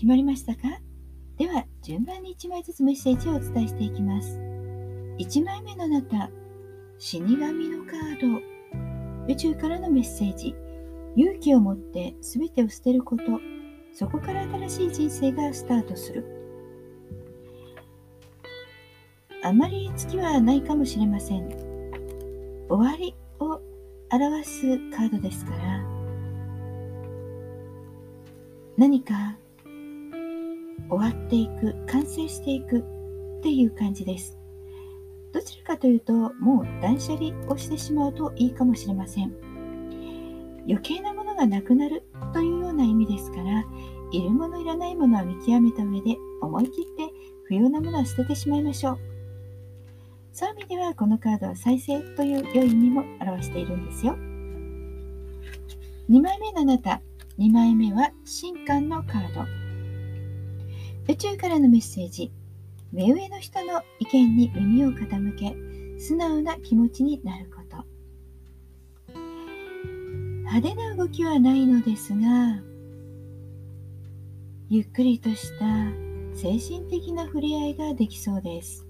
決まりましたか？では順番に1枚ずつメッセージをお伝えしていきます。1枚目のあなた死神のカード。宇宙からのメッセージ。勇気を持って全てを捨てること。そこから新しい人生がスタートする。あまり月はないかもしれません。終わりを表すカードですから。何か終わっていく完成していくっていう感じです。どちらかというともう断捨離をしてしまうといいかもしれません。余計なものがなくなるというような意味ですからいるものいらないものは見極めた上で思い切って不要なものは捨ててしまいましょう。そういう意味ではこのカードは再生という良い意味も表しているんですよ。2枚目のあなた2枚目は新刊のカード。宇宙からのメッセージ。目上の人の意見に耳を傾け素直な気持ちになること。派手な動きはないのですがゆっくりとした精神的な触れ合いができそうです。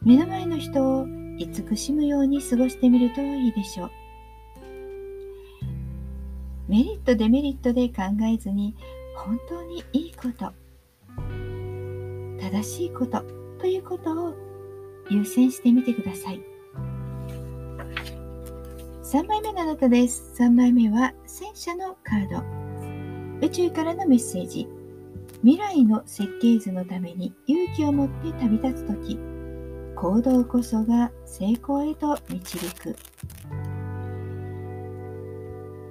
目の前の人を慈しむように過ごしてみるといいでしょう。メリットデメリットで考えずに本当にいいこと。正しいことということを優先してみてください。3枚目のあなたです。3枚目は戦車のカード。宇宙からのメッセージ。未来の設計図のために勇気を持って旅立つ時。行動こそが成功へと導く。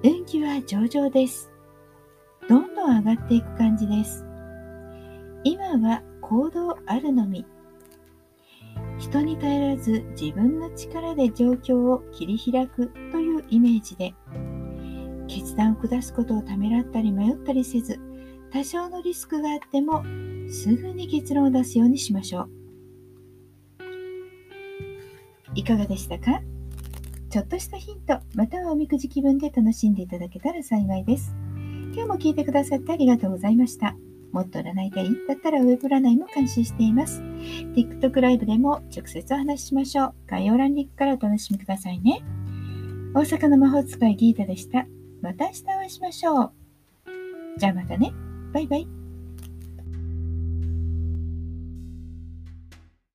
運気は上々です。どんどん上がっていく感じです。今は行動あるのみ。人に頼らず自分の力で状況を切り開くというイメージで、決断を下すことをためらったり迷ったりせず、多少のリスクがあってもすぐに結論を出すようにしましょう。いかがでしたか？ちょっとしたヒント、またはおみくじ気分で楽しんでいただけたら幸いです。今日も聞いてくださってありがとうございました。もっと占いたい？だったらウェブ占いも監視しています。TikTok ライブでも直接お話ししましょう。概要欄リンクからお楽しみくださいね。大阪の魔法使いギータでした。また明日お会いしましょう。じゃあまたね。バイバイ。